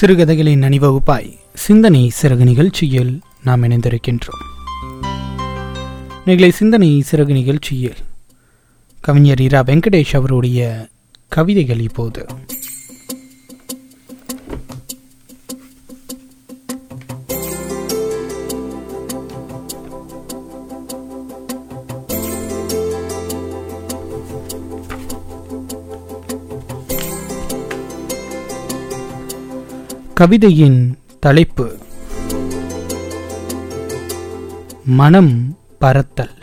சிறுகதைகளின் அணிவகுப்பாய் சிந்தனை சிறகு நிகழ்ச்சியில் நாம் இணைந்திருக்கின்றோம். நிகழை சிந்தனை சிறகு நிகழ்ச்சியில் கவிஞர் இரா வெங்கடேஷ் அவருடைய கவிதைகள் இப்போது. கவிதையின் தலைப்பு. மனம் பரத்தல்.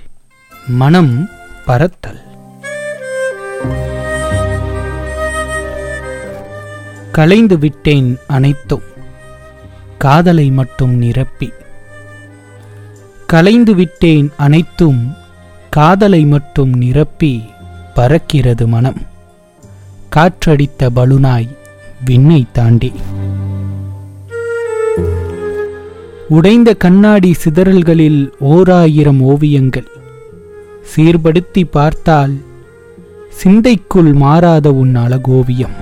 மனம் பரத்தல். கலைந்து விட்டேன் அனைத்தும். காதலை மட்டும் நிரப்பி. கலைந்து விட்டேன் அனைத்தும். காதலை மட்டும் நிரப்பி பறக்கிறது மனம். காற்றடித்த பலுனாய் விண்ணை தாண்டி. உடைந்த கண்ணாடி சிதறல்களில் ஓராயிரம் ஓவியங்கள். சீர்படுத்தி பார்த்தால் சிந்தைக்குள் மாறாத உன் அழகோவியம்.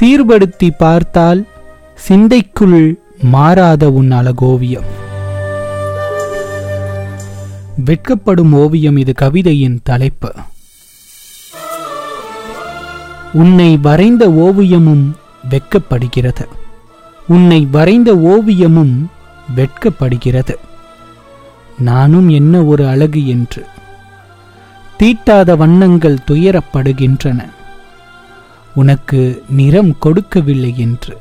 சீர்படுத்தி பார்த்தால் சிந்தைக்குள் மாறாத உன் அழகோவியம். வெட்கப்படும் ஓவியம் இது கவிதையின் தலைப்பு. உன்னை வரைந்த ஓவியமும் வெட்கப்படுகிறது. உன்னை வரைந்த ஓவியமும் வெட்கப்படுகிறது. நானும் என்ன ஒரு அழகு என்று. தீட்டாத வண்ணங்கள் துயரப்படுகின்றன. உனக்கு நிறம் கொடுக்கவில்லை என்று.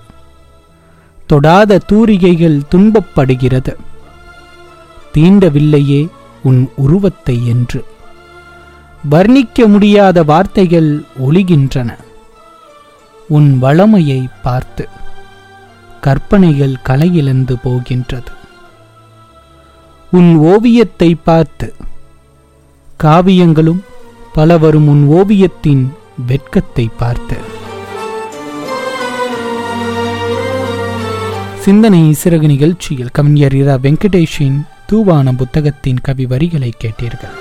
தொடாத தூரிகைகள் துன்பப்படுகிறது. தீண்டவில்லையே உன் உருவத்தை என்று. வர்ணிக்க முடியாத வார்த்தைகள் ஒளிகின்றன உன் வளமையை பார்த்து. கற்பனைகள் கலையிழந்து போகின்றது. உன் ஓவியத்தை பார்த்து காவியங்களும் பல வரும் உன் ஓவியத்தின் வெட்கத்தை பார்த்து. சிந்தனை சிறகு நிகழ்ச்சியில் கவிஞர் இரா வெங்கடேஷின் தூவான புத்தகத்தின் கவி வரிகளை கேட்டீர்கள்.